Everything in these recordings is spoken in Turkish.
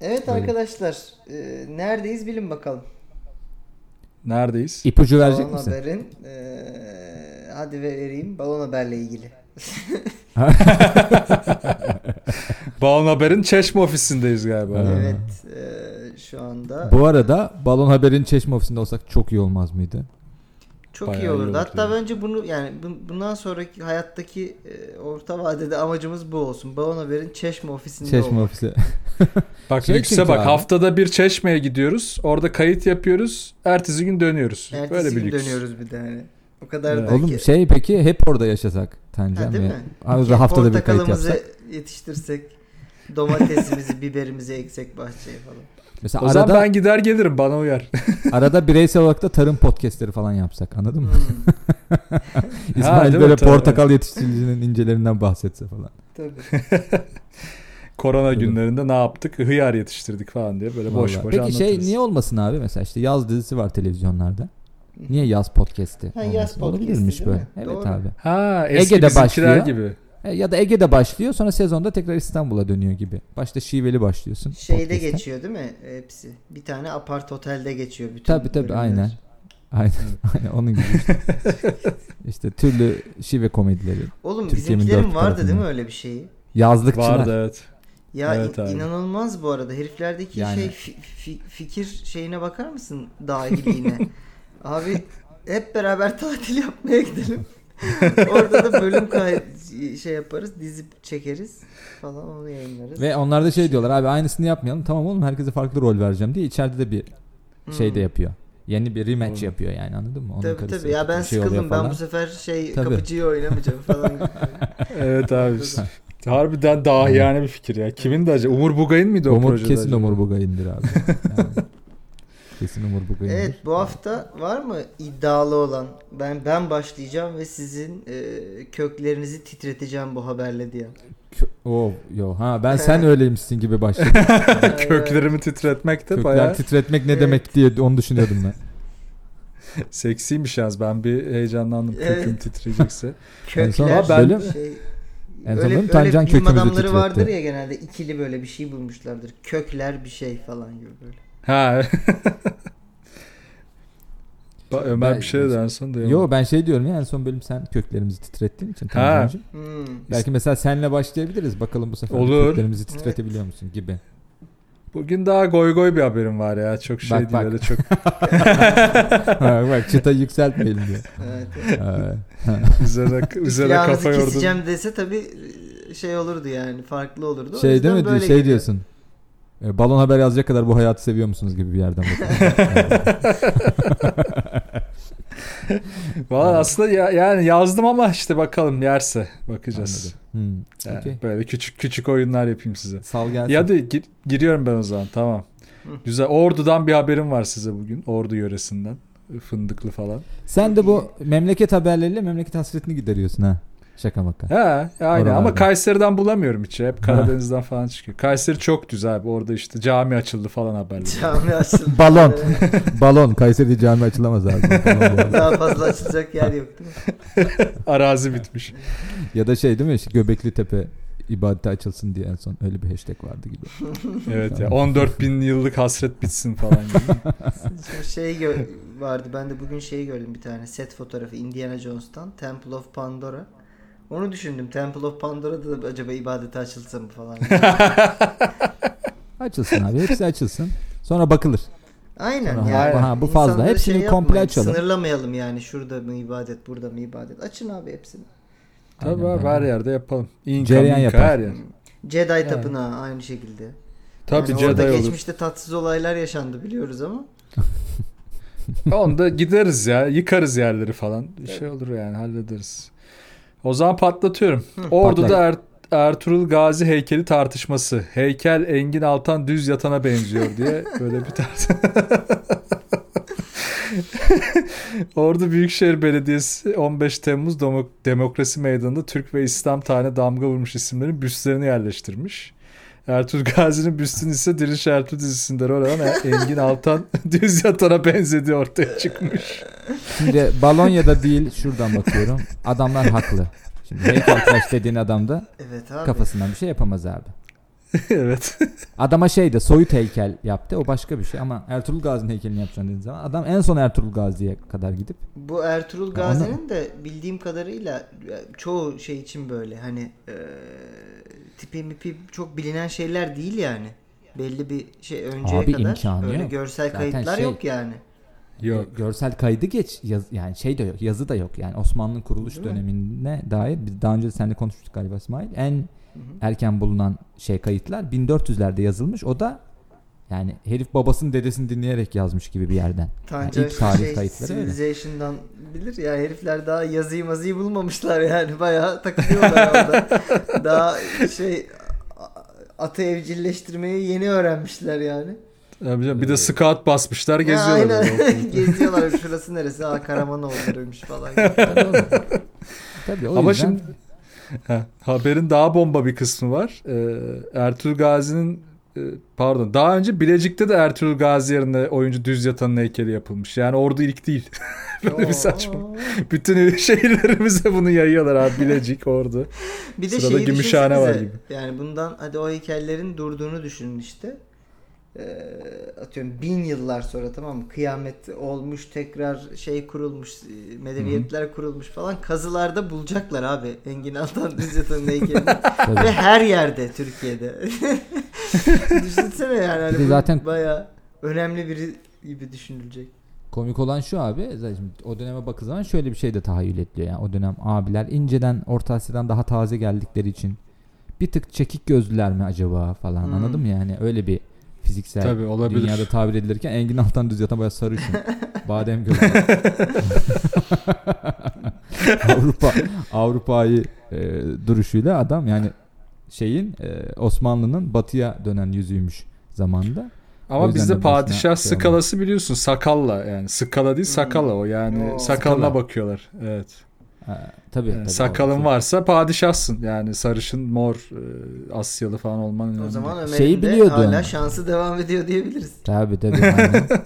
Evet Böyle. arkadaşlar e, neredeyiz bilin bakalım. Neredeyiz? İpucu verecek Balon misin? Haber'in e, hadi ve vereyim Balon Haber'le ilgili. Balon Haber'in Çeşme ofisindeyiz galiba. Evet e, şu anda Bu arada Balon Haber'in Çeşme ofisinde olsak çok iyi olmaz mıydı? Çok bayağı iyi iyi olurdu. olurdu Hatta yani. bence bunu yani bu- bundan sonraki hayattaki e, orta vadede amacımız bu olsun. Balon Haber'in Çeşme ofisinde Çeşme olmak. ofisi. Bak Şey lükse bak abi. haftada bir Çeşme'ye gidiyoruz. Orada kayıt yapıyoruz. Ertesi gün dönüyoruz. Ertesi Böyle bir gün lüks. dönüyoruz bir de hani. O kadar Evet. da Oğlum şey peki hep orada yaşasak Tancan Ha, değil mi? Abi haftada bir kayıt yapsak. yetiştirsek, domatesimizi, biberimizi eksek bahçeye falan. Mesela O zaman arada ben gider gelirim bana uyar. arada bireysel olarak da tarım podcastleri falan yapsak anladın mı? Hmm, İsmail mi? böyle Tabii. portakal yetiştiricinin incelerinden bahsetse falan. tabii. Korona Tabii. günlerinde ne yaptık? Hıyar yetiştirdik falan diye böyle boş Vallahi. boş Peki anlatırız. şey niye olmasın abi mesela işte yaz dizisi var televizyonlarda. Niye yaz podcast'i? Ha, yaz podcast'i Olabilirmiş değil böyle. mi? Evet Doğru. abi. Ha eski Ege'de başlıyor. gibi. E, Ya da Ege'de başlıyor sonra sezonda tekrar İstanbul'a dönüyor gibi. Başta şiveli başlıyorsun. Şeyde podcast'e. geçiyor değil mi hepsi? Bir tane apart otelde geçiyor bütün Tabii tabii bölümler. aynen. Aynen, aynen onun gibi işte. işte türlü şive komedileri. Oğlum Türkiye'nin bizimkilerin vardı değil mi öyle bir şeyi? Yazlıkçılar. Vardı evet. Ya Evet in- abi. inanılmaz bu arada. Heriflerdeki Yani- şey fi- fi- fikir şeyine bakar mısın dahiliğine? Abi hep beraber tatil yapmaya gidelim. Orada da bölüm kay şey yaparız, dizip çekeriz falan onu yayınlarız. Ve onlar da şey diyorlar abi aynısını yapmayalım. Tamam oğlum herkese farklı rol vereceğim diye içeride de bir şey de Hmm. yapıyor. Yeni bir rematch Doğru. yapıyor yani anladın mı? Onun Tabii tabii. Ya ben şey sıkıldım. Ben bu sefer şey Tabii. kapıcıyı oynamayacağım falan. Evet abi. Harbiden daha yani bir fikir ya. Kimin de acaba? Umur Bugay'ın mıydı o Umur projede kesin acaba? Umur Bugay'ındır abi. Yani, kesin Umur Bugay'ındır. evet bu hafta var mı iddialı olan? Ben ben başlayacağım ve sizin e, köklerinizi titreteceğim bu haberle diye. Kö- oh, yo ha ben sen öyleymişsin gibi başladım. Köklerimi titretmek de Kökler bayağı titretmek ne Evet. demek diye onu düşünüyordum ben. seksiymiş yalnız. Ben bir heyecanlandım. Evet. Köküm titreyecekse. En son Kökler ben- bölüm şey En son öyle, öyle Tancan bilim adamları titretti. vardır ya genelde ikili böyle bir şey bulmuşlardır. Kökler bir şey falan gibi böyle. Ha. Ba- Ömer Ben- bir şey dedi en son da. Yo ben şey diyorum ya en son bölüm sen köklerimizi titrettiğin için. Ha. Hmm. Belki mesela senle başlayabiliriz. Bakalım bu sefer Olur. köklerimizi titretebiliyor musun gibi. Bugün daha goy goy bir haberim var ya. Çok şey Bak, değil bak. öyle çok ha, bak çıtayı yükseltmeyelim diye. Evet. üzerine, üzerine kafa yordum. keseceğim dese tabii şey olurdu yani farklı olurdu. Şey değil mi? böyle Şey geliyor. diyorsun. E, balon haber yazacak kadar bu hayatı seviyor musunuz gibi bir yerden Valla aslında ya, yani yazdım ama işte bakalım yerse bakacağız. Hmm, Yani okey. Böyle küçük küçük oyunlar yapayım size. Sal gelsin. Ya hadi gir- giriyorum ben o zaman tamam. Hı. Güzel. Ordu'dan bir haberim var size bugün. Ordu yöresinden. Fındıklı falan. Sen de bu memleket haberleriyle memleket hasretini gideriyorsun ha. Şaka maka. He, aynen Oralarda. ama Kayseri'den bulamıyorum hiç. Hep Karadeniz'den falan çıkıyor. Kayseri çok düz abi. Orada işte cami açıldı falan haberler. Cami açıldı. Balon. Balon. Kayseri'de cami açılamaz abi. Daha fazla açılacak yer yok değil mi? Arazi bitmiş. ya da şey değil mi? İşte Göbekli Tepe ibadete açılsın diye en son öyle bir hashtag vardı gibi. Evet ya 14 bin yıllık hasret bitsin falan gibi. Şey gö- vardı. Ben de bugün şeyi gördüm bir tane set fotoğrafı Indiana Jones'tan Temple of Pandora. Onu düşündüm. Temple of Pandora'da da acaba ibadete açılsa mı falan. Açılsın abi. Hepsi açılsın. Sonra bakılır. Aynen Sonra yani. ha, ha, bu fazla. İnsanları Hepsini yapmayın, komple açalım. Sınırlamayalım yani. Şurada mı ibadet, burada mı ibadet. Açın abi hepsini. Tabii Aynen, abi aynen. her yerde yapalım. İnka, Cereyan yapar. her yer. Jedi tapınağı aynı şekilde. Tabii Yani orada Jedi olur. geçmişte tatsız olaylar yaşandı biliyoruz ama. Onda gideriz ya. Yıkarız yerleri falan. Bir şey olur yani hallederiz. O zaman patlatıyorum. Ordu'da Patlat. Er- Ertuğrul Gazi heykeli tartışması. Heykel Engin Altan düz yatana benziyor diye böyle bir tartışma. Ordu Büyükşehir Belediyesi 15 Temmuz Demo- Demokrasi Meydanı'nda Türk ve İslam tane damga vurmuş isimlerin büstlerini yerleştirmiş. Ertuğrul Gazi'nin büstünün ise Diriliş Ertuğrul dizisinde rol alan Engin Altan düz yatana benzediği ortaya çıkmış. Şimdi Balonya'da değil şuradan bakıyorum. Adamlar haklı. Şimdi heykeltıraş dediğin adam da Evet abi. kafasından bir şey yapamaz abi. evet. Adama şey de soyut heykel yaptı. O başka bir şey ama Ertuğrul Gazi'nin heykelini yapacaksın dediğin zaman adam en son Ertuğrul Gazi'ye kadar gidip Bu Ertuğrul Gazi'nin de bildiğim kadarıyla çoğu şey için böyle hani e, tipi mipi çok bilinen şeyler değil yani. Belli bir şey önceye Abi kadar imkanı öyle yok. görsel Zaten kayıtlar şey- yok yani. Yok. görsel kaydı geç yaz, yani şey de yok yazı da yok yani Osmanlı'nın kuruluş Değil mi? dönemine dair biz daha önce seninle konuşmuştuk galiba İsmail en Hı hı. erken bulunan şey kayıtlar 1400'lerde yazılmış o da yani herif babasının dedesini dinleyerek yazmış gibi bir yerden. Tanca ilk tarih şey, kayıtları öyle. Civilization'dan bilir ya herifler daha yazıyı mazıyı bulmamışlar yani bayağı takılıyorlar orada. daha şey atı evcilleştirmeyi yeni öğrenmişler yani. Canım, bir de scout basmışlar Ya geziyorlar. aynen. böyle. Geziyorlar şurası neresi? Aa Karamanoğulları'ymış falan. Tabii, o Ama yüzden şimdi Heh, haberin daha bomba bir kısmı var. Ee, Ertuğrul Gazi'nin pardon daha önce Bilecik'te de Ertuğrul Gazi yerine oyuncu düz yatanın heykeli yapılmış. Yani ordu ilk değil. Böyle bir saçma. Bütün şehirlerimize bunu yayıyorlar abi Bilecik ordu. Bir de Sırada Gümüşhane var gibi. Yani bundan hadi o heykellerin durduğunu düşünün işte. Ee, atıyorum bin yıllar sonra tamam mı? Kıyamet olmuş tekrar şey kurulmuş e, medeniyetler kurulmuş falan kazılarda bulacaklar abi Engin Altan Düz Yatan'ın heykelini ve her yerde Türkiye'de. Düşünsene yani hani zaten- bayağı önemli biri gibi düşünülecek. Komik olan şu abi zaten o döneme bakıldığı zaman şöyle bir şey de tahayyül ediliyor. Yani o dönem abiler inceden Orta Asya'dan daha taze geldikleri için bir tık çekik gözlüler mi acaba falan Hmm. anladın mı yani öyle bir fiziksel Tabii olabilir. dünyada tabir edilirken Engin Altan düz yatan bayağı sarışın. Badem gözlü. Avrupa Avrupa'yı e, duruşuyla adam yani şeyin e, Osmanlı'nın batıya dönen yüzüymüş zamanda. O Ama bizde padişah şey skalası biliyorsun sakalla yani skala değil sakala o yani Oo. sakalına Skala. bakıyorlar. Evet. Ha, tabii, Yani tabii. sakalın O- varsa padişahsın yani sarışın mor e, Asyalı falan olman önemli. O zaman Ömer'in Şeyi de biliyordu hala ama. şansı devam ediyor diyebiliriz. Tabii tabii. aynen.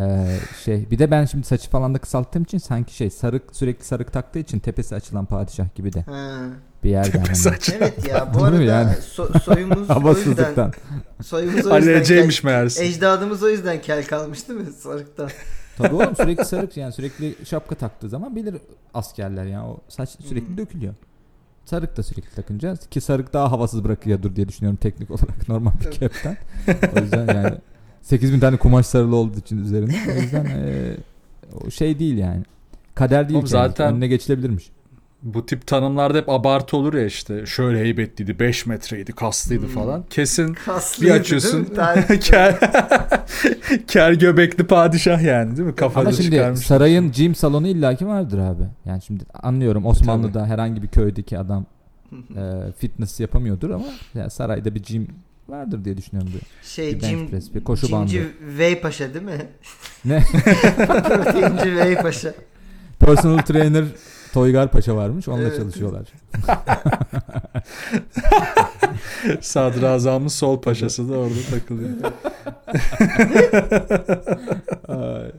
Ee, şey bir de ben şimdi saçı falan da kısalttığım için sanki şey sarık sürekli sarık taktığı için tepesi açılan padişah gibi de Ha. bir yerde. hani. Evet ya bu arada yani? so- soyumuz o yüzden soyumuz o yüzden kel- meğerse. Ecdadımız o yüzden kel kalmış değil mi sarıktan? Tabii oğlum sürekli sarık yani sürekli şapka taktığı zaman bilir askerler yani o saç sürekli dökülüyor. Sarık da sürekli takınca ki sarık daha havasız bırakıyordur diye düşünüyorum teknik olarak normal bir kepten. O yüzden yani 8000 tane kumaş sarılı olduğu için üzerine. O yüzden eee, o şey değil yani. Kader değil Oğlum zaten- önüne geçilebilirmiş. Bu tip tanımlarda hep abartı olur ya işte şöyle heybetliydi 5 metreydi kaslıydı Hmm. falan. Kesin Kaslıydı bir açıyorsun ker, ker göbekli padişah yani değil mi? Kafada Ama şimdi çıkarmış. sarayın gym salonu illaki vardır abi. Yani şimdi anlıyorum Osmanlı'da herhangi bir köydeki adam e, fitness yapamıyordur ama yani sarayda bir gym vardır diye düşünüyorum. Bir, şey bir bench Jim, press, bir koşu Jimci Vey Paşa değil mi? Ne? Proteinci Vey Paşa. Personal trainer Toygar Paşa varmış. Onunla Evet. çalışıyorlar. Sadrazamın sol paşası da orada takılıyor. Ay,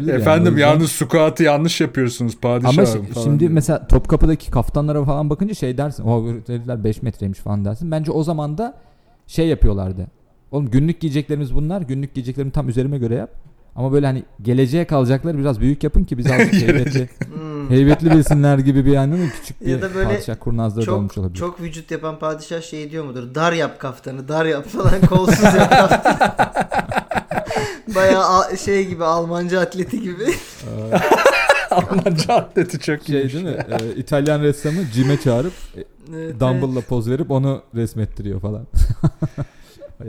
yani. Efendim yüzden- yalnız squat'ı yanlış yapıyorsunuz padişahım Ama falan şimdi diyor. mesela Topkapı'daki kaftanlara falan bakınca şey dersin. O herifler 5 metreymiş falan dersin. Bence o zaman da şey yapıyorlardı. Oğlum günlük giyeceklerimiz bunlar. Günlük giyeceklerimi tam üzerime göre yap. Ama böyle hani geleceğe kalacakları biraz büyük yapın ki biz azıcık heybetli, Hmm. heybetli bilsinler gibi bir anladın mı? Küçük bir Ya da böyle padişah kurnazlığı da olmuş Çok, olabilir. çok vücut yapan padişah şey diyor mudur? Dar yap kaftanı, dar yap falan, kolsuz yap kaftanı. Bayağı a- şey gibi Almanca atleti gibi. Almanca atleti çok şey iyiymiş değil mi? Ee, İtalyan ressamı Jim'e çağırıp e, Evet, Dumbbell'la poz verip onu resmettiriyor falan.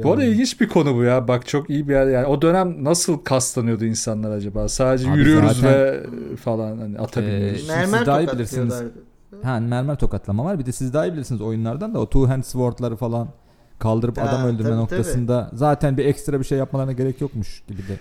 Bu arada ilginç bir konu bu ya. Bak çok iyi bir yer. Yani o dönem nasıl kaslanıyordu insanlar acaba? Sadece Abi yürüyoruz zaten- ve falan hani ata biniyoruz. Şimdi Mermer siz daha iyi tokatlıyorlardı. Ha mermer tokatlama var. Bir de siz daha iyi bilirsiniz oyunlardan da o two hand sword'ları falan kaldırıp Ha, adam öldürme tabii, noktasında zaten bir ekstra bir şey yapmalarına gerek yokmuş gibi de.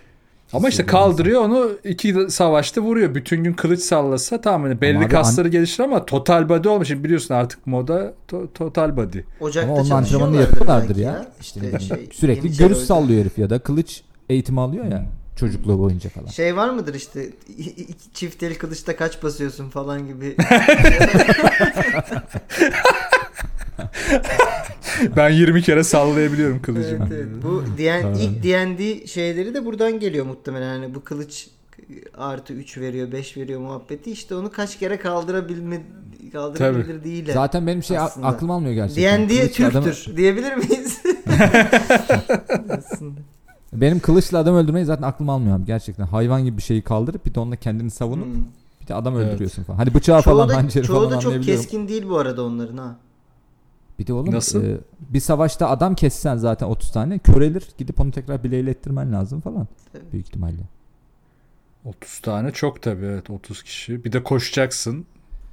Ama işte kaldırıyor onu iki savaşta vuruyor. Bütün gün kılıç sallasa tamam hani belli kasları gelişir ama total body olmuş. Şimdi biliyorsun artık moda to- total body. Ocakta Ama onun antrenmanını yapıyorlardır belki ya. İşte bileyim, şey, Sürekli görüş sallıyor herif ya da kılıç eğitimi alıyor ya Hmm. çocukluğu boyunca falan. Şey var mıdır işte çift el kılıçta kaç basıyorsun falan gibi. ben 20 kere sallayabiliyorum kılıcımı. Evet, evet. Bu DN, ilk D&D şeyleri de buradan geliyor muhtemelen. Yani bu kılıç artı 3 veriyor 5 veriyor muhabbeti işte onu kaç kere kaldırabilme kaldırabilir değil. Zaten benim şey Aslında. aklım almıyor gerçekten. D&D Türktür diyebilir miyiz? Aslında. benim kılıçla adam öldürmeyi zaten aklım almıyor abi gerçekten. Hayvan gibi bir şeyi kaldırıp bir de onunla kendini savunup Hmm. bir de adam Evet. öldürüyorsun falan. Hadi bıçağı Çoğu falan da, hançeri çoğu falan da çok keskin değil bu arada onların ha. Bir de oğlum Nasıl? e, bir savaşta adam kessen zaten 30 tane körelir gidip onu tekrar bileyle ettirmen lazım falan. Tabii. Büyük ihtimalle. 30 tane çok tabii evet 30 kişi. Bir de koşacaksın.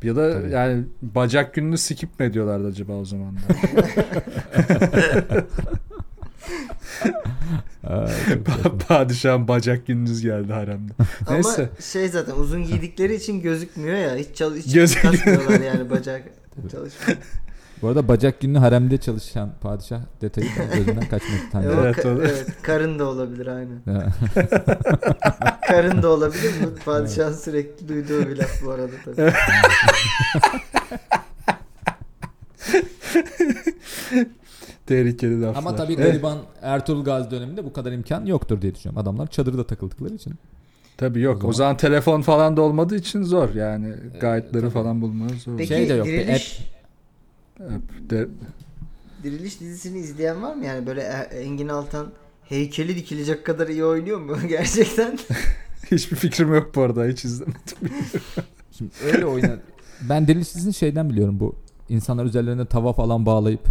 Ya da Tabii. yani bacak gününü skip mi ediyorlardı acaba o zaman da? Padişahın bacak gününüz geldi haremde. Neyse. Ama şey zaten uzun giydikleri için gözükmüyor ya. Hiç, çal hiç Gözük- kasmıyorlar yani bacak çalışmıyor. Bu arada bacak günü haremde çalışan padişah detayı gözünden kaçmadı. Tabii. Evet, Evet, ka- evet, karın da olabilir. Ha. Karın da olabilir. Bu padişahın sürekli duyduğu bir laf bu arada tabii. Tehlikeli laflar. Ama tabii Evet, gariban Ertuğrul Gazi döneminde bu kadar imkan yoktur diye düşünüyorum. Adamlar çadırda takıldıkları için. Tabii yok. O O zaman- zaman, telefon falan da olmadığı için zor yani. Guide'ları tabii. falan bulmanız zor. Peki Şey de yok, bir diriliş, Hep de- diriliş dizisini izleyen var mı? Yani böyle E- Engin Altan heykeli dikilecek kadar iyi oynuyor mu gerçekten? hiçbir fikrim yok bu arada. Hiç izlemedim. Şimdi öyle oynar. Ben Diriliş dizisini şeyden biliyorum bu. İnsanlar üzerlerine tava falan bağlayıp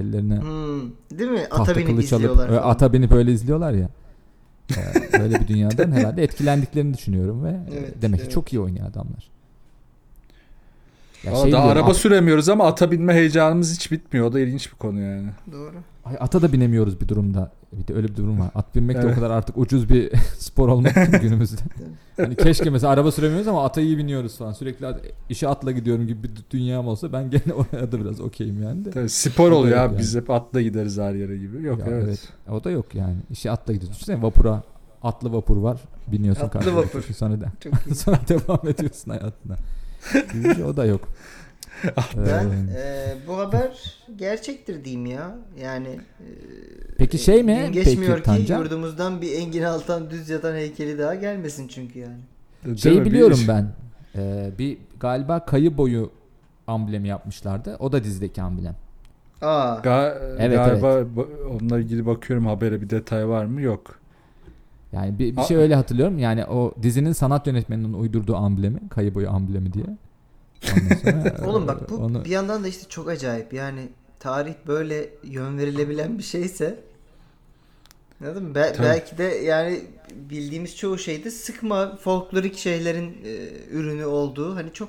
ellerine Hmm, değil mi? Ata binip alıp izliyorlar falan. ata binip öyle izliyorlar ya. Ee, Böyle bir dünyadan herhalde etkilendiklerini düşünüyorum ve Evet, demek evet. ki çok iyi oynuyor adamlar. Ya şey daha araba at- süremiyoruz ama ata binme heyecanımız hiç bitmiyor. O da ilginç bir konu yani. Doğru. Ay, ata da binemiyoruz bir durumda. Bir de öyle bir durum var. At binmek de o Evet. kadar artık ucuz bir spor olmak günümüzde. hani keşke mesela araba süremiyoruz ama ata iyi biniyoruz falan. Sürekli at- işe atla gidiyorum gibi bir dünyam olsa ben gene oraya da biraz okeyim yani de. Tabii spor oluyor abi. yani. Biz hep atla gideriz her yere gibi. Yok Ya evet. O da yok yani. İşe atla gidiyorsun. Düşünsene vapura atlı vapur var. Biniyorsun Atlı vapur. Sonra, da, Çok iyi. sonra devam ediyorsun hayatına. Şey, o da yok. Ben Ee, e, bu haber gerçektir diyeyim ya. Yani e, Peki şey mi? Gün geçmiyor Peki ki Tancan? yurdumuzdan bir Engin Altan düz yatan heykeli daha gelmesin çünkü yani. Değil mi? Şeyi Bir biliyorum ben. Ee, bir galiba kayı boyu amblemi yapmışlardı. O da dizideki amblem. Aa. Ga- Evet, galiba ba- onunla ilgili bakıyorum habere bir detay var mı? Yok. Yani bir, bir şey öyle hatırlıyorum. Yani o dizinin sanat yönetmeninin uydurduğu amblemi, kayı boyu amblemi diye. Sonra, Oğlum bak bu onu bir yandan da işte çok acayip. Yani tarih böyle yön verilebilen bir şeyse Anladın mı? Be- Tabii. belki de yani bildiğimiz çoğu şeyde sıkma folklorik şeylerin e, ürünü olduğu hani çok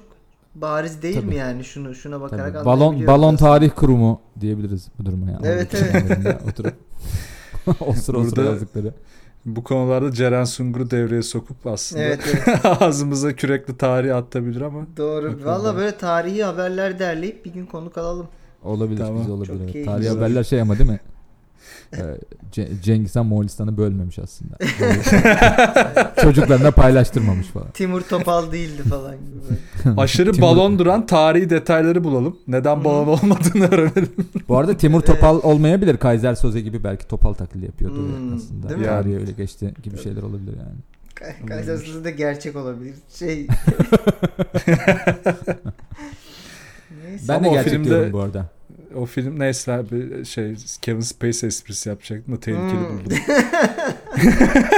bariz değil Tabii. mi yani şunu şuna bakarak tabii, balon balon tarih kurumu diyebiliriz bu duruma yani. Evet, evet. Oturup o sıra o sıra yazdıkları. Bu konularda Ceren Sungur'u devreye sokup aslında Evet, evet. ağzımıza kürekli tarih atabilir ama Doğru. Valla böyle tarihi haberler derleyip bir gün konuk alalım. Olabilir Tamam. güzel olabilir. Çok evet. iyi, Tarihi güzel. haberler şey ama değil mi? Ee, Ce- Cengiz Han Moğolistan'ı bölmemiş aslında. Çocuklarına paylaştırmamış falan. Timur Topal değildi falan gibi. aşırı Timur- balon duran tarihi detayları bulalım. Neden balon olmadığını öğrenelim. Bu arada Timur Topal olmayabilir. Kaiser Soze gibi belki Topal taklidi yapıyordu Hmm, aslında. değil mi? Tarihe öyle geçti gibi şeyler olabilir yani. Kay- Kaysersızı da gerçek olabilir. Şey... Neyse. Ben Ama de gerçek filmde- diyorum bu arada. O film neyse bir şey Kevin Spacey esprisi yapacaktım da tehlikeli Hmm. buldum.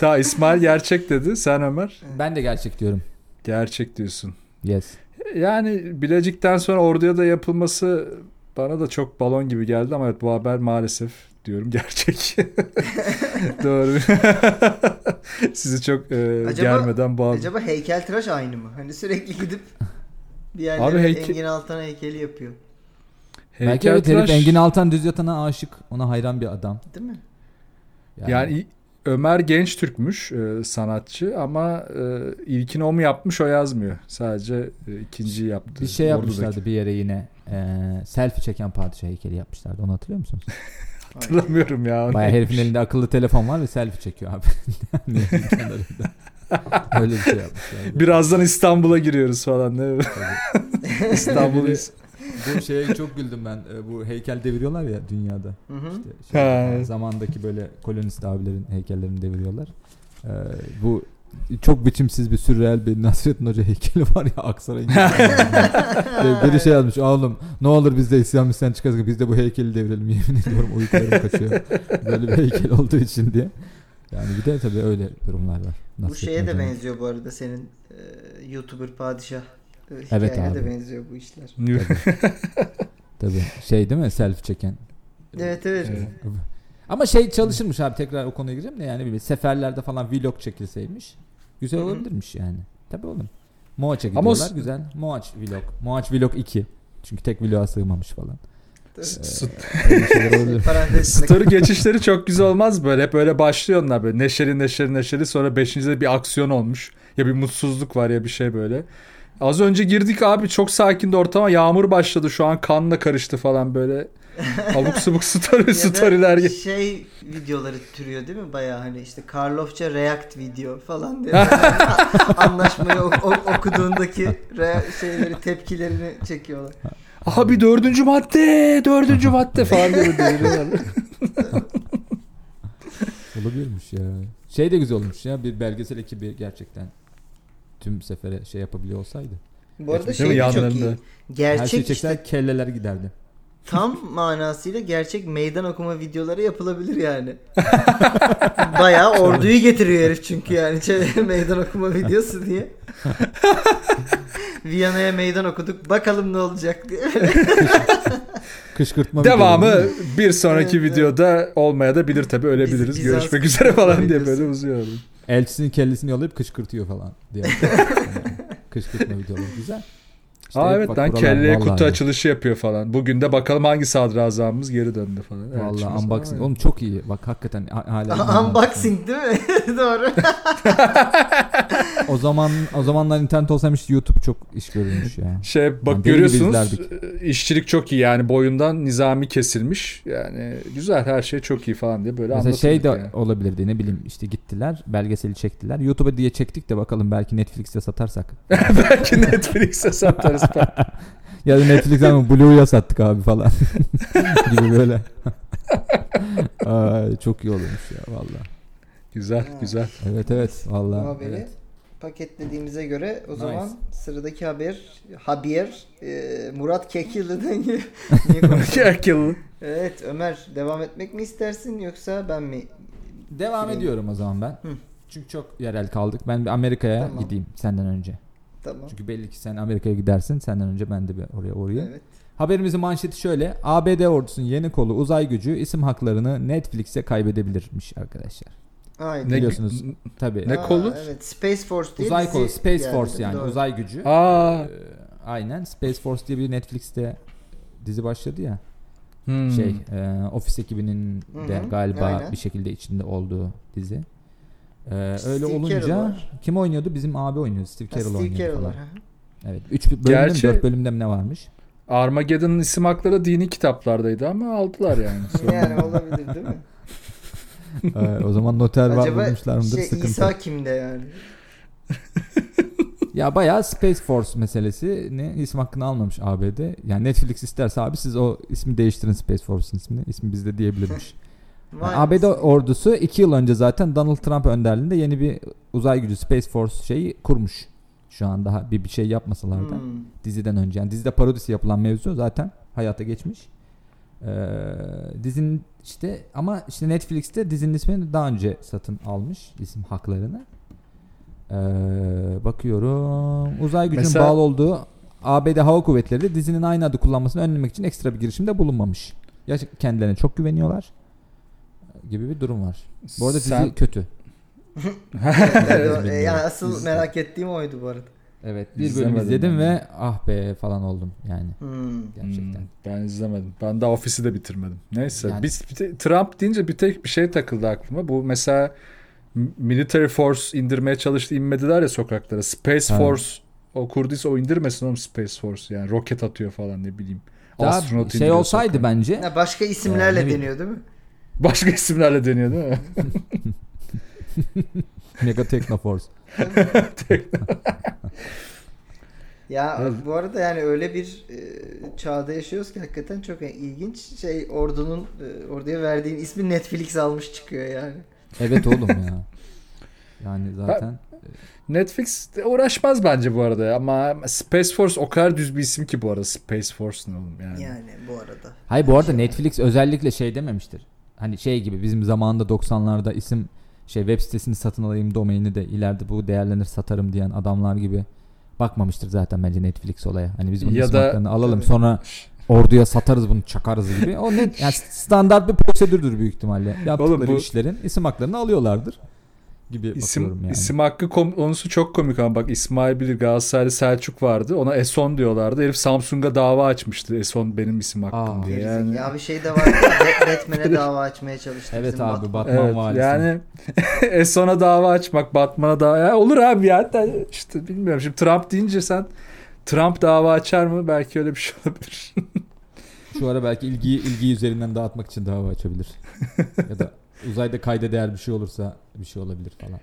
Daha İsmail gerçek dedi. Sen Ömer Ben de gerçek diyorum. gerçek diyorsun. Yes. Yani Bilecik'ten sonra orduya da yapılması bana da çok balon gibi geldi ama evet bu haber maalesef diyorum gerçek. Doğru. Sizi çok e, Acaba- germeden bağlı. Acaba heykeltıraş aynı mı? Hani sürekli gidip bir yerlere Abi heyke- Engin Altan heykeli yapıyor. Belki evet herif Engin Altan Düz Yatan'a aşık. Ona hayran bir adam. Değil mi? Yani, i- Ömer Genç Türkmüş e, sanatçı ama e, ilkini o mu yapmış o yazmıyor. Sadece e, ikinciyi yaptı. bir şey Ordu'daki. yapmışlardı bir yere yine. Ee, selfie çeken padişah heykeli yapmışlardı. Onu hatırlıyor musunuz? Hatırlamıyorum ya. Baya herifin elinde akıllı telefon var ve selfie çekiyor abi. Öyle bir şey yapmışlardı. Birazdan İstanbul'a giriyoruz falan. Ne? Tabii. Bu şeye çok güldüm ben. E, Bu heykel deviriyorlar ya dünyada. Hı hı. İşte şey, zamandaki böyle kolonist abilerin heykellerini deviriyorlar. Ee, bu çok biçimsiz bir sürreel bir Nasrettin Hoca heykeli var ya Aksaray'ın. Biri şey yazmış oğlum ne olur biz de İslam Müslüman çıkarız biz de bu heykeli devirelim yemin ediyorum uykularım kaçıyor. Böyle bir heykel olduğu için diye. Yani bir de tabii öyle durumlar var. Bu Nasrettin şeye de benziyor bu arada senin e, YouTuber padişah e, Evet hikayene de abi. benziyor bu işler. Tabii şey değil mi selfie çeken. Evet evet. Evet. Ama şey çalışırmış abi tekrar o konuya gireceğim de yani bir seferlerde falan vlog çekilseymiş. Güzel Hı hı. olabilirmiş yani. Tabii oğlum. Moaç'a Ama gidiyorlar s- güzel. Moaç vlog. Moaç vlog 2. Çünkü tek vloga sığmamış falan. Öyle olabilir. Parantezinde Story geçişleri çok güzel olmaz böyle. Hep böyle başlıyor onlar böyle neşeli neşeli neşeli sonra beşincide bir aksiyon olmuş. Ya bir mutsuzluk var ya bir şey böyle. Az önce girdik abi çok sakindi ortama yağmur başladı şu an kanla karıştı falan böyle. Abuk subuk story, storyler. şey videoları türüyor değil mi? Baya hani işte Karlofça React video falan diye. Anlaşmayı ok- ok- okuduğundaki şeyleri tepkilerini çekiyorlar. Abi dördüncü madde dördüncü madde falan diye deviriyorlar. Olabilirmiş ya. Şey de güzel olmuş ya bir belgesel ekibi gerçekten tüm sefere şey yapabiliyor olsaydı. Bu arada şey de çok iyi. Her Gerçek çekseler işte kelleler giderdi. tam manasıyla gerçek meydan okuma videoları yapılabilir yani. Bayağı orduyu getiriyor herif çünkü yani şey, meydan okuma videosu diye. Viyana'ya meydan okuduk bakalım ne olacak diye. Kışkırtma Devamı bir sonraki videoda olmaya da bilir tabi öyle Biz- Görüşmek üzere falan diye böyle uzuyor. Elçisinin kellesini yollayıp kışkırtıyor falan diye. Kışkırtma videoları güzel. İşte Aa evet lan kelleye vallahi kutu ya. açılışı yapıyor falan. Bugün de bakalım hangi sadrazamımız geri döndü falan. Evet, Vallahi şimdi- unboxing. Oğlum çok iyi. Bak hakikaten ha- hala. Unboxing değil mi? Doğru. O zaman o zamanlar internet olsaymış YouTube çok iş görülmüş ya. Şey Yani bak gibi görüyorsunuz e, işçilik çok iyi yani boyundan nizami kesilmiş. Yani güzel her şey çok iyi falan diye böyle Mesela şey de yani. olabilirdi ne bileyim işte gittiler belgeseli çektiler. YouTube'a diye çektik de bakalım belki Netflix'te satarsak. Belki Netflix'e satarız. ya da Netflix'ten Blue'ya sattık abi falan. gibi böyle. Ay, çok iyi olurmuş ya valla. güzel Ha. güzel. Evet evet valla. haberi Evet. paketlediğimize göre o Nice. zaman sıradaki haber haber e, Murat Kekilli'den? Akıllı. Evet Ömer devam etmek mi istersin yoksa ben mi? Devam Film. ediyorum o zaman ben. Hı. Çünkü çok yerel kaldık. Ben bir Amerika'ya Tamam. gideyim senden önce. Tamam. Çünkü belli ki sen Amerika'ya gidersin. Senden önce ben de bir oraya uğrayayım. Evet. Haberimizin manşeti şöyle. ABD ordusunun yeni kolu uzay gücü isim haklarını Netflix'e kaybedebilirmiş arkadaşlar. Aynen. Ne- Biliyorsunuz tabii. Ne kolu? Evet Space Force diye Uzay kolu Space geldi, Force yani doğru. uzay gücü. Aa. Ee, aynen Space Force diye bir Netflix'te dizi başladı ya. Hmm. Şey, e, ofis ekibinin de galiba aynen. bir şekilde içinde olduğu dizi. Ee, öyle Steve Carell olunca var. kim oynuyordu? Bizim abi oynuyordu. Steve Carell Steve oynuyordu Carell falan. var. Evet. 3 bölümde Gerçi- mi 4 bölümde mi ne varmış? Armageddon'ın isim hakları dini kitaplardaydı ama aldılar yani. Yani olabilir değil mi? Ee, o zaman noter var Acaba bulmuşlar mıdır? şey, Sıkıntı. İsa kimde yani? Ya bayağı Space Force meselesi ne isim hakkını almamış ABD. Yani Netflix isterse abi siz o ismi değiştirin Space Force'un ismini. İsmi bizde diyebilirmiş. Yani Vay ABD ordusu 2 yıl önce zaten Donald Trump önderliğinde yeni bir uzay gücü Space Force şeyi kurmuş. Şu an daha bir, bir şey yapmasalar da. Hmm. Diziden önce. Yani dizide parodisi yapılan mevzu zaten hayata geçmiş. Ee, dizinin işte ama işte Netflix'te dizinin ismini daha önce satın almış isim haklarını. Ee, bakıyorum. Uzay gücünün Mesela- bağlı olduğu ABD Hava Kuvvetleri de dizinin aynı adı kullanmasını önlemek için ekstra bir girişimde bulunmamış. Ya kendilerine çok güveniyorlar gibi bir durum var. Bu arada Sen- dizi kötü. Yani asıl Dizi- merak ettiğim oydu bu arada. Evet bir bölüm izledim ben ve ah be falan oldum yani Hmm. gerçekten. Hmm, ben izlemedim. Ben daha ofisi de bitirmedim. Neyse. Yani- Biz Trump deyince bir tek bir şey takıldı aklıma. Bu mesela military force indirmeye çalıştı inmediler ya sokaklara. Space Ha. Force o kurduysa o indirmesin oğlum Space Force yani roket atıyor falan ne bileyim. Daha Astronot şey olsaydı sokağa. bence Ya başka isimlerle Ee, bileyim. deniyor değil mi? Başka isimlerle deniyor değil mi? Mega Technoforce. Ya Evet. bu arada yani öyle bir e, çağda yaşıyoruz ki hakikaten çok ilginç şey ordunun e, orduya verdiğin ismi Netflix almış çıkıyor yani. Evet oğlum ya. Yani zaten Netflix de uğraşmaz bence bu arada ama Space Force o kadar düz bir isim ki bu arada Space Force ne oğlum yani. Yani bu arada. Hayır bu arada Netflix özellikle şey dememiştir. Hani şey gibi bizim zamanında 90'larda isim şey web sitesini satın alayım domaini de ileride bu değerlenir satarım diyen adamlar gibi bakmamıştır zaten bence Netflix olaya. Hani biz bunun Ya isim da- haklarını alalım sonra orduya satarız bunu çakarız gibi. O net yani standart bir prosedürdür büyük ihtimalle. Yaptıkları bu- işlerin isim haklarını alıyorlardır gibi İsim, bakıyorum yani. isim hakkı konusu çok komik ama bak İsmail Bilir Galatasaraylı Selçuk vardı. Ona Eson diyorlardı. Herif Samsung'a dava açmıştı. Eson benim isim hakkım Aa. diye. Yani, Ya bir şey de var. Bat- Batman'e dava açmaya çalıştı. Evet bizim abi, Batman. Batman evet, valisi. yani Eson'a dava açmak, Batman'a dava ya olur abi ya. Hatta işte bilmiyorum. Şimdi Trump deyince sen Trump dava açar mı? Belki öyle bir şey olabilir. Şu ara belki ilgiyi ilgiyi üzerinden dağıtmak için dava açabilir. ya da uzayda kayda değer bir şey olursa bir şey olabilir falan.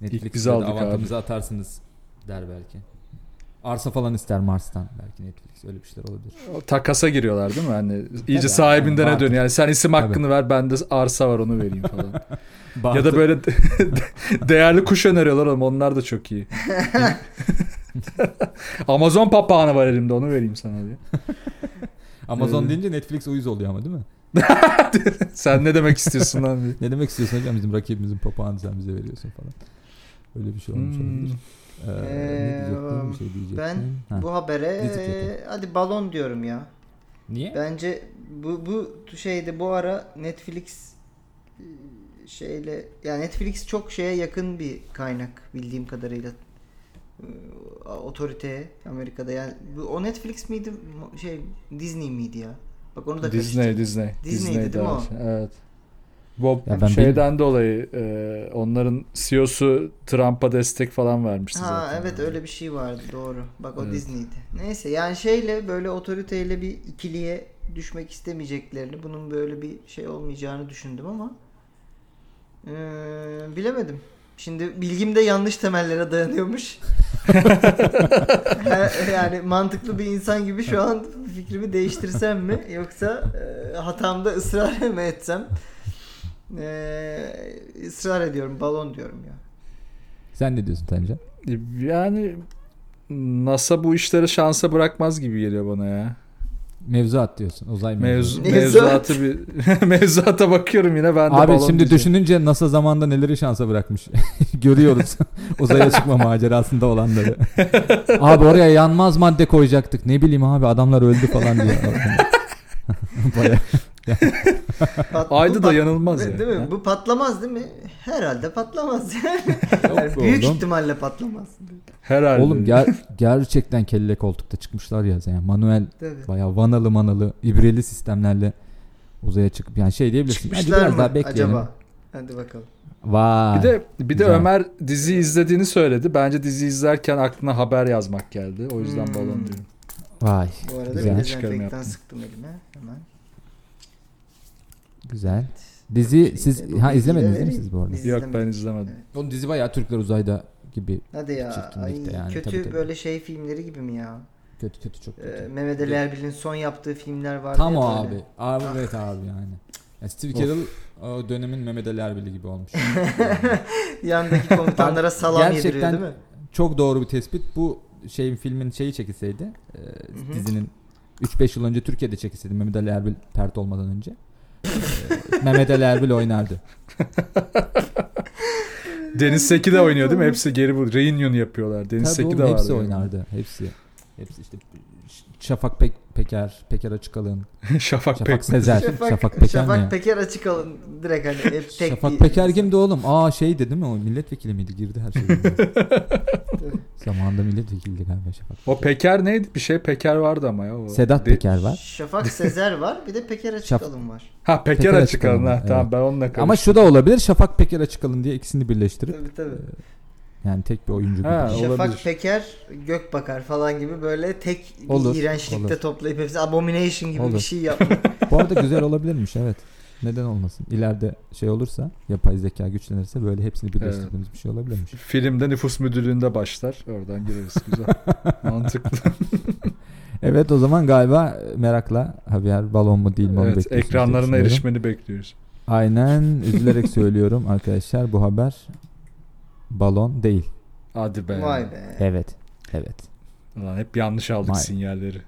biz Netflix'te de aldık abi. atarsınız der belki. Arsa falan ister Mars'tan belki Netflix öyle bir şeyler olabilir. O takasa giriyorlar değil mi? Hani iyice Tabii sahibinden abi, ne dönüyor. Yani sen isim Tabii. hakkını ver ben de arsa var onu vereyim falan. ya da böyle de- değerli kuş öneriyorlar oğlum onlar da çok iyi. Amazon papağanı var elimde onu vereyim sana diye. Amazon Ee, deyince Netflix uyuz oluyor ama değil mi? Sen ne demek istiyorsun lan diye. Ne demek istiyorsun hocam bizim rakibimizin papağanı sen bize veriyorsun falan. Öyle bir şey olmuş Hmm. olabilir. Ee, ne diyecektim bir şey diyecektim. Ben Ha. bu habere hadi balon diyorum ya. Niye? Bence bu bu şeyde bu ara Netflix e, şeyle yani Netflix çok şeye yakın bir kaynak bildiğim kadarıyla E, otoriteye Amerika'da yani bu, o Netflix miydi şey Disney miydi ya? Bak onu da Disney, karıştırdım. Disney. Disney'di Disney'di değil mi o? Evet. Bob Ya ben şeyden dolayı e, onların CEO'su Trump'a destek falan vermişti Ha zaten. evet öyle bir şey vardı doğru. Bak o Evet. Disney'di. Neyse yani şeyle böyle otoriteyle bir ikiliye düşmek istemeyeceklerini, bunun böyle bir şey olmayacağını düşündüm ama eee, bilemedim. Şimdi bilgim de yanlış temellere dayanıyormuş. Yani mantıklı bir insan gibi şu an fikrimi değiştirsem mi yoksa eee, hatamda ısrar mı etsem? Eee ısrar ediyorum balon diyorum ya. Sen ne diyorsun Tancan? Yani NASA bu işleri şansa bırakmaz gibi geliyor bana ya. Mevzuat diyorsun. Uzay mevzuatı. Mevzu, Mevzuat. mevzuatı bir mevzuata bakıyorum yine ben de Abi şimdi diyeceğim. düşününce NASA zamanında neleri şansa bırakmış. Görüyoruz. Uzaya çıkma macerasında olanları. abi oraya yanmaz madde koyacaktık. Ne bileyim abi adamlar öldü falan diye. Baya Ayda da yanılmaz Değil ya. mi? Ha? Bu patlamaz değil mi? Herhalde patlamaz yani. Yok büyük oğlum. ihtimalle patlamaz. Herhalde. Oğlum ger- gerçekten kelle koltukta çıkmışlar ya. Yani manuel Tabii. bayağı vanalı manalı ibreli sistemlerle uzaya çıkıp yani şey diyebilirsin. Hadi Çıkmışlar biraz mı daha bekleyelim. acaba? Hadi bakalım. Vay. Bir de bir de Güzel. Ömer dizi izlediğini söyledi. Bence dizi izlerken aklına haber yazmak geldi. O yüzden Hmm. balon diyorum. Vay. Bu arada Güzel. bir dezenfektan sıktım elime. Hemen. Güzel. Dizi siz ha izlemediniz değil mi siz bu arada? Yok ben izlemedim. Oğlum dizi bayağı Türkler uzayda gibi Hadi ya. Ay, yani, kötü tabii, tabii. böyle şey filmleri gibi mi ya? kötü kötü çok kötü. Ee, Mehmet Ali Erbil'in son yaptığı filmler var. Tam o abi. Abi evet abi yani. Ya Steve. Carell o dönemin Mehmet Ali Erbil'i gibi olmuş. Yandaki komutanlara salam yediriyor değil mi? Çok doğru bir tespit. Bu şeyin filmin şeyi çekilseydi, e, dizinin 3-5 yıl önce Türkiye'de çekilseydi Mehmet Ali Erbil pert olmadan önce. e, Mehmet Ali Erbil oynardı. Deniz Seki de oynuyor değil mi? Hepsi geri bu. Reunion yapıyorlar. Deniz Tabii Seki oğlum, de vardı. hepsi yani. oynardı. Hepsi. Hepsi işte Şafak Pek Peker, Peker Açıkalın, Şafak, Şafak Pek. Sezer, Şafak, Şafak, Peker Şafak mi? Peker açık alın direkt hani hep tek Şafak bir- Peker kimdi oğlum? Aa şeydi değil mi o? Milletvekili miydi? Girdi her şey. Zamanında milletvekiliydi galiba Şafak. O Peker neydi? Bir şey Peker vardı ama ya. O. Sedat De- Peker var. Şafak Sezer var bir de Peker açık Şaf- alın var. Ha Peker, Peker açık alın. Açıkalın, Ha, Tamam evet. ben onunla karıştım. Ama şu da olabilir. Şafak Peker Açıkalın diye ikisini birleştirip Tabii tabii. Yani tek bir oyuncu Ha, gibi. olabilir. Şafak Peker Gökbakar falan gibi böyle tek bir Olur, iğrençlikte olur. toplayıp hepsi abomination gibi bir Olur. şey yapmak. Bu arada güzel olabilirmiş evet. Neden olmasın? İleride şey olursa, yapay zeka güçlenirse böyle hepsini birleştirdiğimiz bir şey olabilirmiş. Filmde nüfus müdürlüğünde başlar. Oradan gireriz güzel. Mantıklı. Evet o zaman galiba merakla Javier balon mu değil mi evet, bekliyorsunuz diye ekranlarına erişmeni bekliyoruz. Aynen üzülerek söylüyorum arkadaşlar bu haber balon değil. Hadi be. Vay be. Evet. Evet. Ulan hep yanlış aldık Vay. sinyalleri.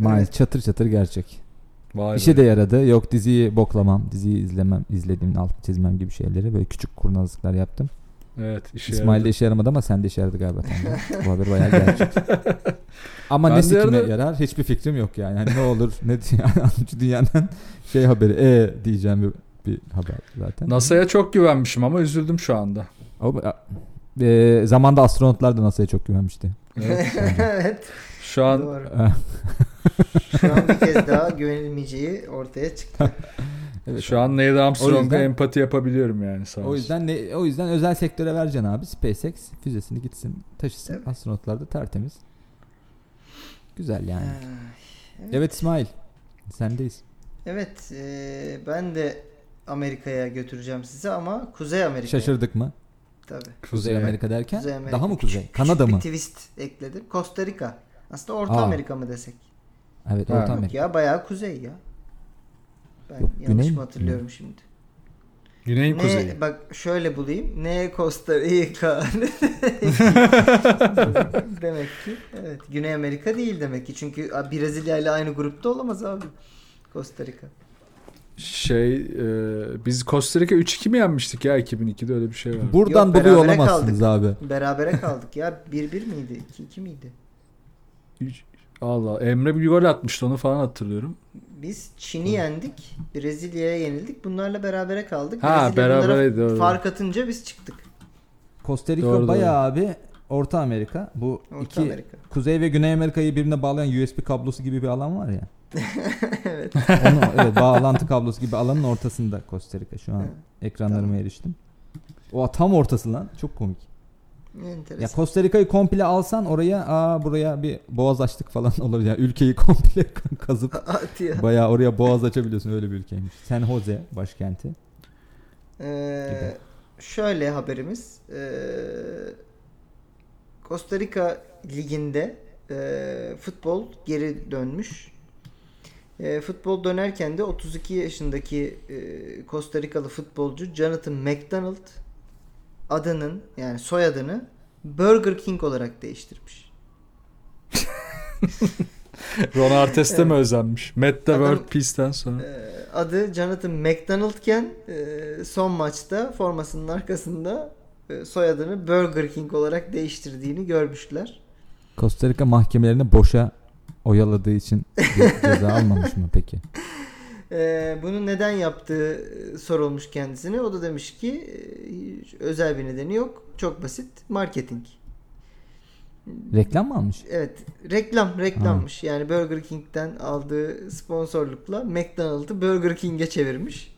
Maalesef Evet. çatır çatır gerçek. Vay İşe be. de yaradı. Yok diziyi boklamam, diziyi izlemem, izlediğimin altını çizmem gibi şeyleri böyle küçük kurnazlıklar yaptım. Evet işe İsmail'de yaradı. işe yaramadı ama sende işe yaradı galiba. Bu haber bayağı gerçek. Ama Ben ne de sikime yarar hiçbir fikrim yok yani. Hani ne olur ne yani dünyanın şey haberi e diyeceğim bir, bir haber zaten. NASA'ya çok güvenmişim ama üzüldüm şu anda. O, e, zamanda astronotlar da NASA'ya çok güvenmişti. Evet. evet. Şu an Doğru. Şu an bir kez daha güvenilmeyeceği ortaya çıktı. evet, şu an Neil Armstrong'a empati yapabiliyorum yani sağ o yüzden ne, o yüzden özel sektöre vereceksin abi. SpaceX füzesini gitsin, taşısın. Evet. Astronotlar da tertemiz. Güzel yani. Ee, Evet İsmail. Sendeyiz. Evet, e, ben de Amerika'ya götüreceğim sizi ama Kuzey Amerika. Şaşırdık mı? Tabii. Kuzey Amerika derken Kuzey Amerika. daha mı kuzey? küçük Kanada bir mı? twist ekledim. Costa Rica. Aslında Orta Aa. Amerika mı desek? Evet Ha. Orta Yok Amerika. ya bayağı kuzey ya. Ben Yok, yanlış güney mı mi? hatırlıyorum şimdi? Güney'in Ne, kuzeyi. bak şöyle bulayım. Ne Costa Rica demek ki. Evet. Güney Amerika değil demek ki. Çünkü Brezilya ile aynı grupta olamaz abi. Costa Rica. Şey e, biz Costa Rica 3-2 mi yenmiştik ya 2002'de öyle bir şey var. Buradan Yok, buluyor berabere olamazsınız abi. Berabere kaldık ya. 1-1 miydi? 2-2 miydi? Allah Emre bir gol atmıştı onu falan hatırlıyorum. Biz Çin'i yendik. Brezilya'ya yenildik. Bunlarla berabere kaldık. Ha, berabereydi, doğru. Fark atınca biz çıktık. Costa Rica Doğru, bayağı abi Orta Amerika. Bu Orta iki Amerika. Kuzey ve Güney Amerika'yı birbirine bağlayan USB kablosu gibi bir alan var ya. evet. Onu, evet bağlantı kablosu gibi alanın ortasında Costa Rica. Şu an ekranlarıma Tamam. eriştim. O tam ortası lan. Çok komik. Ya Enteresan. Costa Rica'yı komple alsan oraya aa buraya bir boğaz açtık falan olabilir. Yani ülkeyi komple kazıp ya. bayağı oraya boğaz açabiliyorsun öyle bir ülkeymiş. San Jose başkenti. Ee, Gibi. şöyle haberimiz. Ee, Costa Rica liginde e, futbol geri dönmüş. E, futbol dönerken de 32 yaşındaki e, Costa Rikalı futbolcu Jonathan McDonald adının yani soyadını Burger King olarak değiştirmiş. Ron Artest'e mi özenmiş? Met the Adam- World Peace'ten sonra. Ee, adı Jonathan McDonald'ken e, son maçta formasının arkasında e, soyadını Burger King olarak değiştirdiğini görmüşler. Costa Rica mahkemelerini boşa oyaladığı için ceza almamış mı peki? Ee, bunu neden yaptığı e, sorulmuş kendisine. O da demiş ki e, özel bir nedeni yok. Çok basit. Marketing. Reklam mı almış? Evet. Reklam. Reklammış. Yani Burger King'den aldığı sponsorlukla McDonald'ı Burger King'e çevirmiş.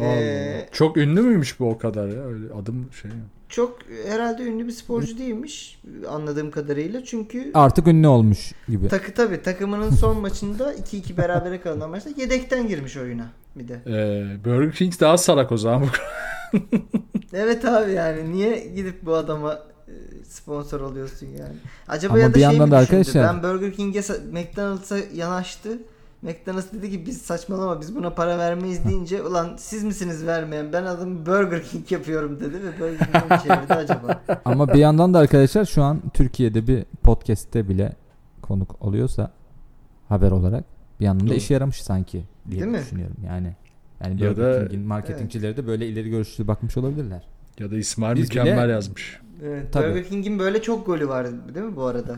Ee. Çok ünlü müymüş bu o kadar ya? Öyle adım şey. Çok herhalde ünlü bir sporcu değilmiş anladığım kadarıyla. Çünkü Artık ünlü olmuş gibi. takı tabi takımının son maçında 2-2 berabere kalan maçta yedekten girmiş oyuna bir de. Ee, Burger King daha salak o zaman. Evet abi yani niye gidip bu adama e, sponsor oluyorsun yani. Acaba Ama ya da bir şey yandan mi da düşündü? arkadaşlar- Ben Burger King'e sa- McDonald's'a yanaştı. McDonald's dedi ki biz saçmalama biz buna para vermeyiz deyince ulan siz misiniz vermeyen ben adımı Burger King yapıyorum dedi ve Burger King'e mi çevirdi acaba? Ama bir yandan da arkadaşlar şu an Türkiye'de bir podcast'te bile konuk oluyorsa haber olarak bir yandan da işe yaramış sanki diye Değil mi? düşünüyorum yani. Yani Ya Burger da- King'in marketingçileri de böyle ileri görüşlü bakmış olabilirler. ya da İsmail Biz mükemmel bile- yazmış. Evet, Tabii. Burger King'in böyle çok golü var değil mi bu arada?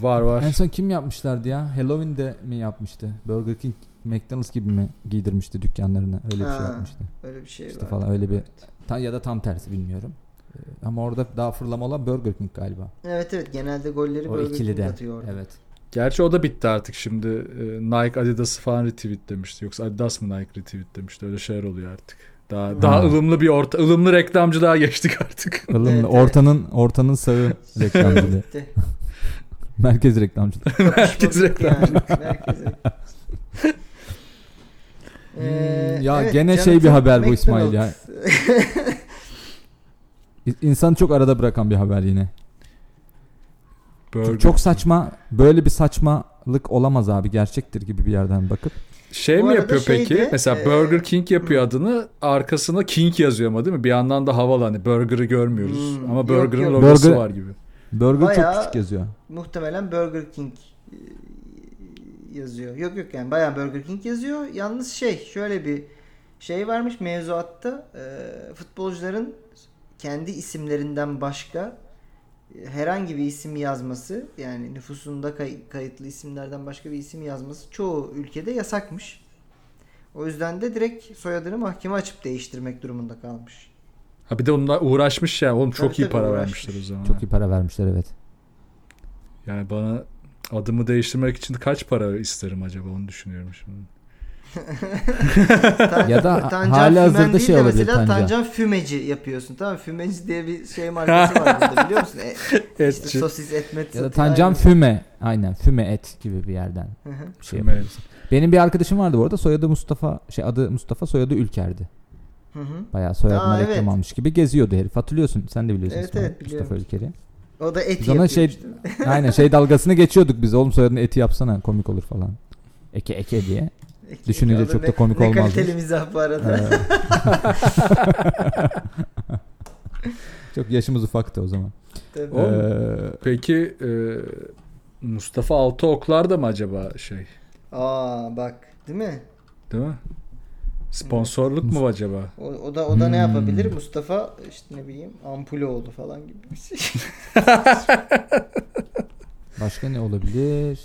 Var var. En son kim yapmışlardı ya? Halloween'de mi yapmıştı? Burger King McDonald's gibi mi giydirmişti dükkanlarını? Öyle bir şey Ha. yapmıştı. Öyle bir şey İşte var. falan öyle bir- Evet. Ta- ya da tam tersi bilmiyorum. Ee, Ama orada daha fırlama olan Burger King galiba. Evet evet genelde golleri O Burger King ikili de. atıyor orada. Evet. Gerçi o da bitti artık şimdi. Ee, Nike Adidas'ı falan retweet demişti. Yoksa Adidas mı Nike retweet demişti. Öyle şeyler oluyor artık. Daha Ha. daha ılımlı bir orta ılımlı reklamcılığa geçtik artık. Ilımlı. Evet, evet. ortanın ortanın sağı reklamcılığı. Bitti. Merkez reklamcılığı. Herkes Bozuk reklam. yani. Herkes reklam. Ee, ya evet, gene şey bir haber bu İsmail ya. İnsanı çok arada bırakan bir haber yine. Burger Çok saçma. Böyle bir saçmalık olamaz abi. Gerçektir gibi bir yerden bakıp. Şey Bu mi yapıyor peki? şeydi, Mesela e, Burger King yapıyor adını. Arkasında King yazıyor ama değil mi? Bir yandan da havalı hani Burger'ı görmüyoruz. Hmm, ama Burger'ın logosu Burger- var gibi. Burger Bayağı- çok küçük yazıyor. Muhtemelen Burger King e, yazıyor. Yok yok yani bayağı Burger King yazıyor. Yalnız şey şöyle bir şey varmış mevzuatta e, futbolcuların kendi isimlerinden başka e, herhangi bir isim yazması yani nüfusunda kay- kayıtlı isimlerden başka bir isim yazması çoğu ülkede yasakmış. O yüzden de direkt soyadını mahkeme açıp değiştirmek durumunda kalmış. Ha bir de onunla uğraşmış ya. Oğlum çok Tabii, iyi tabii, para uğraşmış. vermişler o zaman. Çok iyi para vermişler evet. Yani bana adımı değiştirmek için kaç para isterim acaba onu düşünüyorum şimdi. Ya da Tancan hali hazırda şey olabilir Mesela Tancan. Tancan Fümeci yapıyorsun tamam? Fümeci diye bir şey markası var burada biliyor musun? E, işte Etçi. sosis etmet Ya da Tancan aynen. Füme. Aynen Füme et gibi bir yerden Hı hı. bir şey yapabilirsin. Benim bir arkadaşım vardı bu arada. Soyadı Mustafa. Şey adı Mustafa soyadı Ülker'di. Hı hı. Bayağı soyadına Aa, reklam evet. almış gibi geziyordu herif. Hatırlıyorsun. Sen de biliyorsun Evet, İsmail, evet, biliyorum. Mustafa Ülker'i. O da et Biz ona yapıyor şey- işte. Aynen şey dalgasını geçiyorduk biz. Oğlum soyadını eti yapsana komik olur falan. Eke eke diye. Ek- Düşününce da çok da ne- komik ne olmazmış. kaliteli mizah bu arada. Çok yaşımız ufaktı o zaman. Tabii. Ee, Peki e, Mustafa Altıoklar da mı acaba şey? Aa bak değil mi? Değil mi? Sponsorluk mu acaba? O, o da o da ne Hmm. yapabilir? Mustafa işte ne bileyim Ampuloğlu falan gibi bir şey. başka ne olabilir?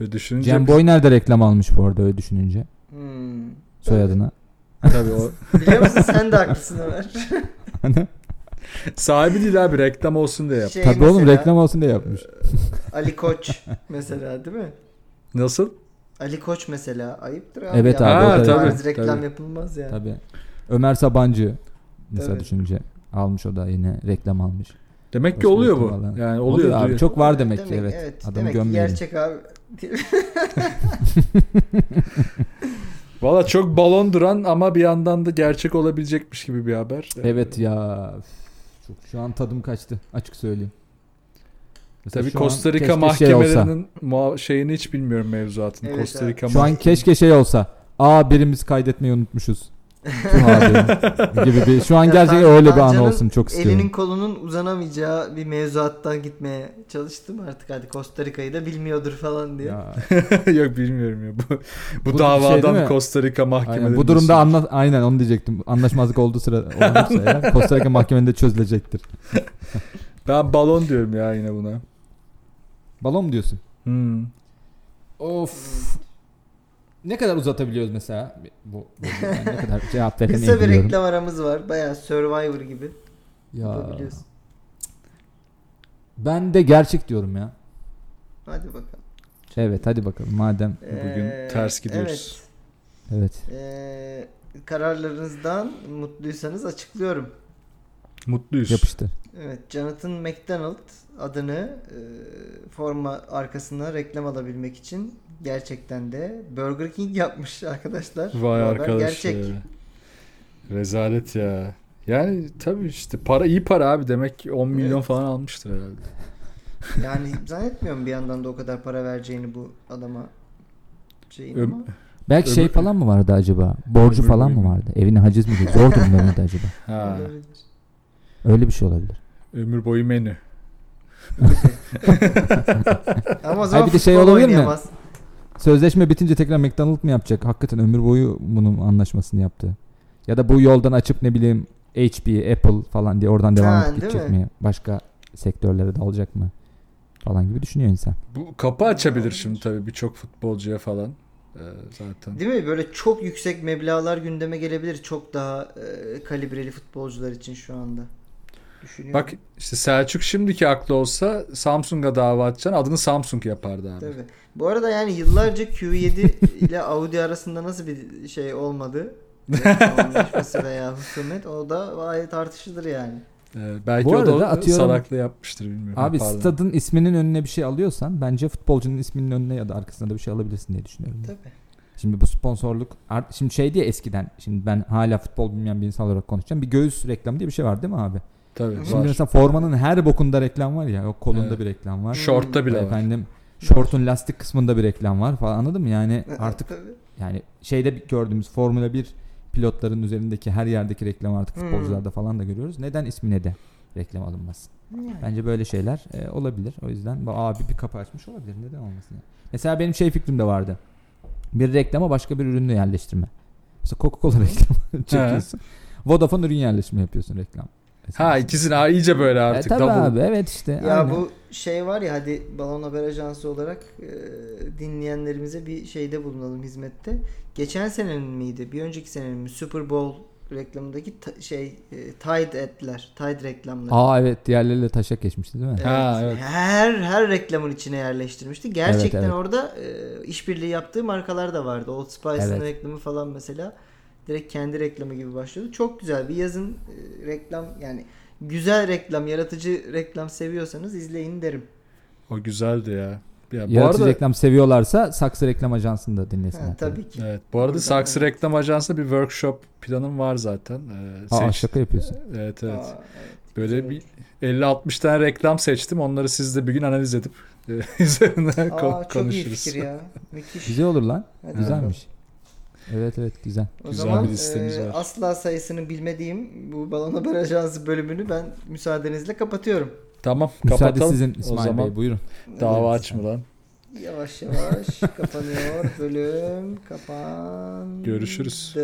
Böyle düşününce Cem Boy nerede reklam almış bu arada öyle düşününce Hmm. soyadına. tabii o Biliyor musun sen de haklısın Ömer. sahibi değil abi reklam olsun diye yap. Şey Tabii oğlum mesela, reklam olsun diye yapmış. Ali Koç mesela değil mi? Nasıl? Ali Koç mesela ayıptır abi. Evet ya. abi, Bu tabii, tarz reklam tabii. yapılmaz yani. Tabii. Ömer Sabancı mesela Tabii. düşününce almış o da yine reklam almış. Demek ki oluyor bu. Yani Oluyor, oluyor. abi. duyuyor. Çok var demek, ki evet. Adamı demek ki gömmeyelim. gerçek abi. Valla çok balon duran ama bir yandan da gerçek olabilecekmiş gibi bir haber. Evet ya. Çok şu an tadım kaçtı açık söyleyeyim. Mesela Tabii Costa Rica şey mahkemelerinin muha- şeyini hiç bilmiyorum mevzuatını. Evet Costa. Rica Şu an keşke şey olsa. Aa birimiz kaydetmeyi unutmuşuz. Gibi bir şu an Ya gerçekten öyle bir an olsun çok istiyorum. Elinin kolunun uzanamayacağı bir mevzuattan gitmeye çalıştım artık hadi Costa Rica'yı da bilmiyordur falan diye. Yok bilmiyorum ya. Bu, bu, Bu davadan şey değil mi? Costa Rica mahkemeleri. aynen. Bu durumda anla aynen onu diyecektim. Anlaşmazlık olduğu sıra olursa eğer Costa Rica mahkemede çözülecektir. Ben balon diyorum ya yine buna. Balon mu diyorsun? Hmm. Of. Ne kadar uzatabiliyoruz mesela? Bu, bu yani ne kadar cevap veremeyi Kısa bir biliyorum. reklam aramız var. Bayağı Survivor gibi. Ya, ben de gerçek diyorum ya. Hadi bakalım. Evet hadi bakalım madem. Bugün Ee, ters gidiyoruz. Evet. Evet. Ee, kararlarınızdan mutluysanız açıklıyorum. Mutluyuz. Yapıştır. Evet, Jonathan McDonald adını e, forma arkasına reklam alabilmek için gerçekten de Burger King yapmış arkadaşlar. Vay arkadaş Gerçek. ya. Rezalet ya. Yani tabii işte para iyi para abi demek ki 10 milyon Evet. falan almıştır herhalde. Yani zannetmiyorum bir yandan da o kadar para vereceğini bu adama şeyin Öm- ama. Belki şey Öbür- falan mı vardı acaba? Borcu Ömür falan mı vardı? Evine haciz mi? Zor durumda mıydı acaba? Ha. Öyle bir şey olabilir. ömür boyu menü. Ama o zaman bir de şey futbol olabilir mi? oynayamaz. Sözleşme bitince tekrar McDonald mı yapacak? Hakikaten ömür boyu bunun anlaşmasını yaptı. Ya da bu yoldan açıp ne bileyim HP, Apple falan diye oradan devam Ha, edip değil gidecek mi? mi? Başka sektörlere dalacak mı? Falan gibi düşünüyor insan. Bu kapı açabilir şimdi tabii birçok futbolcuya falan. Ee, zaten. Değil mi? Böyle çok yüksek meblağlar gündeme gelebilir. Çok daha e, kalibreli futbolcular için şu anda. Düşünüyorum. Bak işte Selçuk şimdiki aklı olsa Samsung'a dava açacaksın adını Samsung yapardı abi. Tabii. Bu arada yani yıllarca Q7 ile Audi arasında nasıl bir şey olmadı? Anlaşması veya husumet o da gayet tartışılır yani. Ee, belki Bu o da arada o atıyorum- salaklığı yapmıştır bilmiyorum. Abi Pardon. stadın isminin önüne bir şey alıyorsan bence futbolcunun isminin önüne ya da arkasına da bir şey alabilirsin diye düşünüyorum. Tabii. Şimdi bu sponsorluk art- şimdi şey diye eskiden şimdi ben hala futbol bilmeyen bir insan olarak konuşacağım. Bir göğüs reklamı diye bir şey var değil mi abi? Tabii Şimdi var. mesela formanın her bokunda reklam var ya. O kolunda Evet. bir reklam var. Şortta bile var. Efendim şortun lastik kısmında bir reklam var falan anladın mı? Yani artık Tabii. yani şeyde gördüğümüz Formula 1 pilotların üzerindeki her yerdeki reklam artık Hmm. futbolcularda falan da görüyoruz. Neden ismine de reklam alınmasın? Yani. Bence böyle şeyler e, olabilir. O yüzden bu abi bir kapı açmış olabilir. Neden olmasın? Yani? Mesela benim şey fikrim de vardı. Bir reklama başka bir ürünü yerleştirme. Mesela Coca-Cola reklamı çekiyorsun. Vodafone ürün yerleştirme yapıyorsun reklam. Ha ikisini ha, iyice böyle E, artık. tabii double. abi evet işte. Ya aynen. bu şey var ya hadi Balon Haber Ajansı olarak e, dinleyenlerimize bir şeyde bulunalım hizmette. Geçen senenin miydi? Bir önceki senenin mi? Super Bowl reklamındaki ta- şey e, Tide ad'ler, Tide reklamları. Aa evet diğerleriyle taşak geçmişti değil mi? Evet. Ha, evet. Her her reklamın içine yerleştirmişti. Gerçekten Evet, evet. orada e, işbirliği yaptığı markalar da vardı. Old Spice'ın Evet. reklamı falan mesela direkt kendi reklamı gibi başlıyordu. Çok güzel bir yazın e, reklam yani güzel reklam, yaratıcı reklam seviyorsanız izleyin derim. O güzeldi ya. Ya bu Yaratıcı arada reklam seviyorlarsa Saksı Reklam Ajansı'nı da dinlesinler. Ha, tabii ki. Evet, bu arada Buradan Saksı evet. Reklam Ajansı'nda bir workshop planım var zaten. Ee, Aa seç- şaka yapıyorsun. Evet evet. Aa, evet. Böyle güzel bir 50-60 tane reklam seçtim. Onları siz de bir gün analiz edip e, üzerinden Aa, ko- çok iyi konuşuruz. fikir ya. Müthiş. Güzel olur lan. Hadi Güzelmiş. Evet evet güzel. O Güzel zaman bir listemiz e, var. asla sayısını bilmediğim bu Balon Haber Ajansı bölümünü ben müsaadenizle kapatıyorum. Tamam Müsaade kapatalım. sizin o İsmail zaman Bey buyurun. dava Evet. açma lan. Yavaş yavaş kapanıyor bölüm. Kapandı. Görüşürüz.